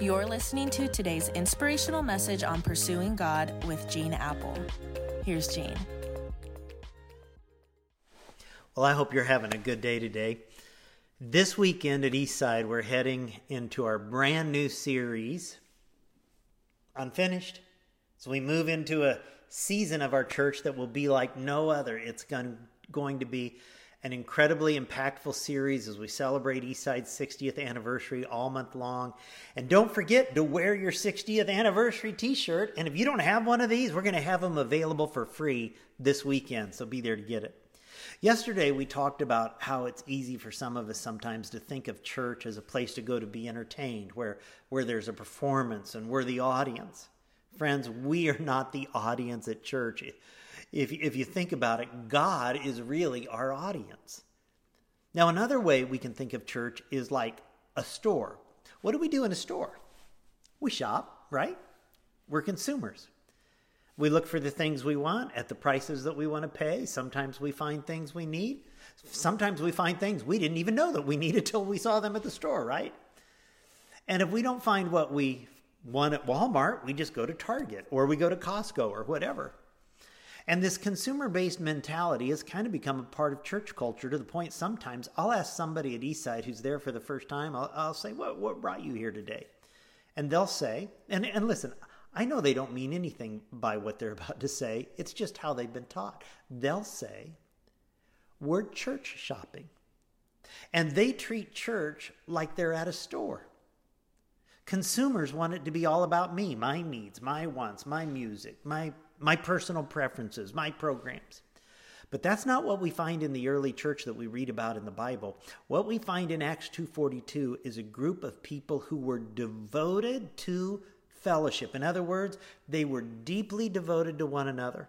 You're listening to today's inspirational message on pursuing God with Gene Appel. Here's Gene. Well, I hope you're having a good day today. This weekend at Eastside, we're heading into our brand new series, Unfinished. So we move into a season of our church that will be like no other. It's going to be an incredibly impactful series as we celebrate Eastside's 60th anniversary all month long. And don't forget to wear your 60th anniversary t shirt. And if you don't have one of these, we're going to have them available for free this weekend. So be there to get it. Yesterday, we talked about how it's easy for some of us sometimes to think of church as a place to go to be entertained, where, where there's a performance and we're the audience. Friends, we are not the audience at church if, if you think about it, God is really our audience. Now, another way we can think of church is like a store. What do we do in a store? We shop, right? We're consumers. We look for the things we want at the prices that we want to pay. Sometimes we find things we need. Sometimes we find things we didn't even know that we needed till we saw them at the store, right? And if we don't find what we want at Walmart, we just go to Target or we go to Costco or whatever. And this consumer based mentality has kind of become a part of church culture to the point sometimes I'll ask somebody at Eastside who's there for the first time, I'll, I'll say, what, what brought you here today? And they'll say, and, and listen, I know they don't mean anything by what they're about to say, it's just how they've been taught. They'll say, We're church shopping. And they treat church like they're at a store. Consumers want it to be all about me, my needs, my wants, my music, my my personal preferences, my programs. But that's not what we find in the early church that we read about in the Bible. What we find in Acts 2:42 is a group of people who were devoted to fellowship. In other words, they were deeply devoted to one another.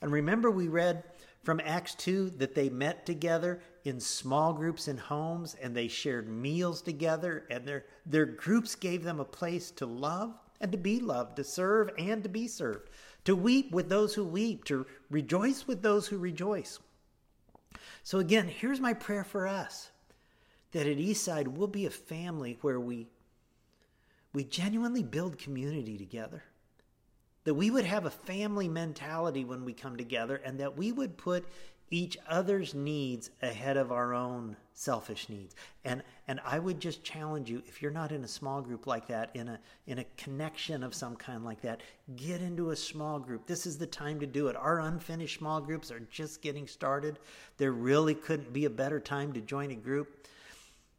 And remember we read from Acts 2 that they met together in small groups in homes and they shared meals together and their their groups gave them a place to love and to be loved, to serve and to be served to weep with those who weep, to rejoice with those who rejoice. So, again, here's my prayer for us that at Eastside we'll be a family where we, we genuinely build community together. That we would have a family mentality when we come together and that we would put each other's needs ahead of our own selfish needs. And and I would just challenge you if you're not in a small group like that in a in a connection of some kind like that, get into a small group. This is the time to do it. Our unfinished small groups are just getting started. There really couldn't be a better time to join a group.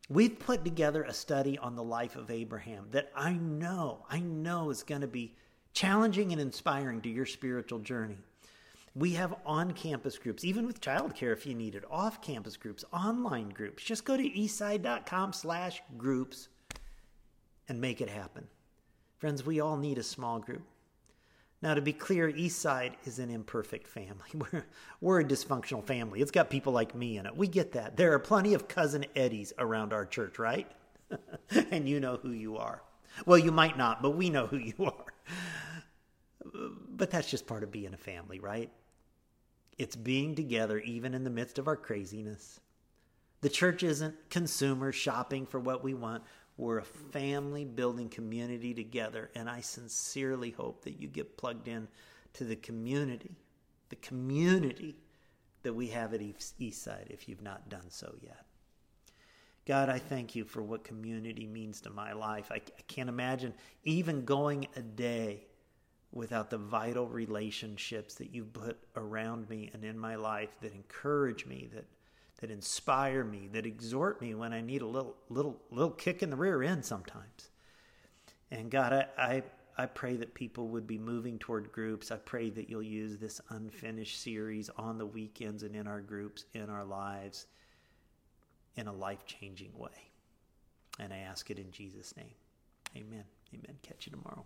We've put together a study on the life of Abraham that I know, I know is going to be challenging and inspiring to your spiritual journey. We have on campus groups, even with childcare if you need it, off campus groups, online groups. Just go to eastside.com slash groups and make it happen. Friends, we all need a small group. Now, to be clear, Eastside is an imperfect family. We're, we're a dysfunctional family. It's got people like me in it. We get that. There are plenty of cousin Eddies around our church, right? and you know who you are. Well, you might not, but we know who you are. But that's just part of being a family, right? It's being together even in the midst of our craziness. The church isn't consumers shopping for what we want. We're a family building community together. And I sincerely hope that you get plugged in to the community, the community that we have at Eastside if you've not done so yet. God, I thank you for what community means to my life. I, I can't imagine even going a day without the vital relationships that you've put around me and in my life that encourage me, that that inspire me, that exhort me when I need a little little little kick in the rear end sometimes. And God, I, I I pray that people would be moving toward groups. I pray that you'll use this unfinished series on the weekends and in our groups, in our lives, in a life changing way. And I ask it in Jesus' name. Amen. Amen. Catch you tomorrow.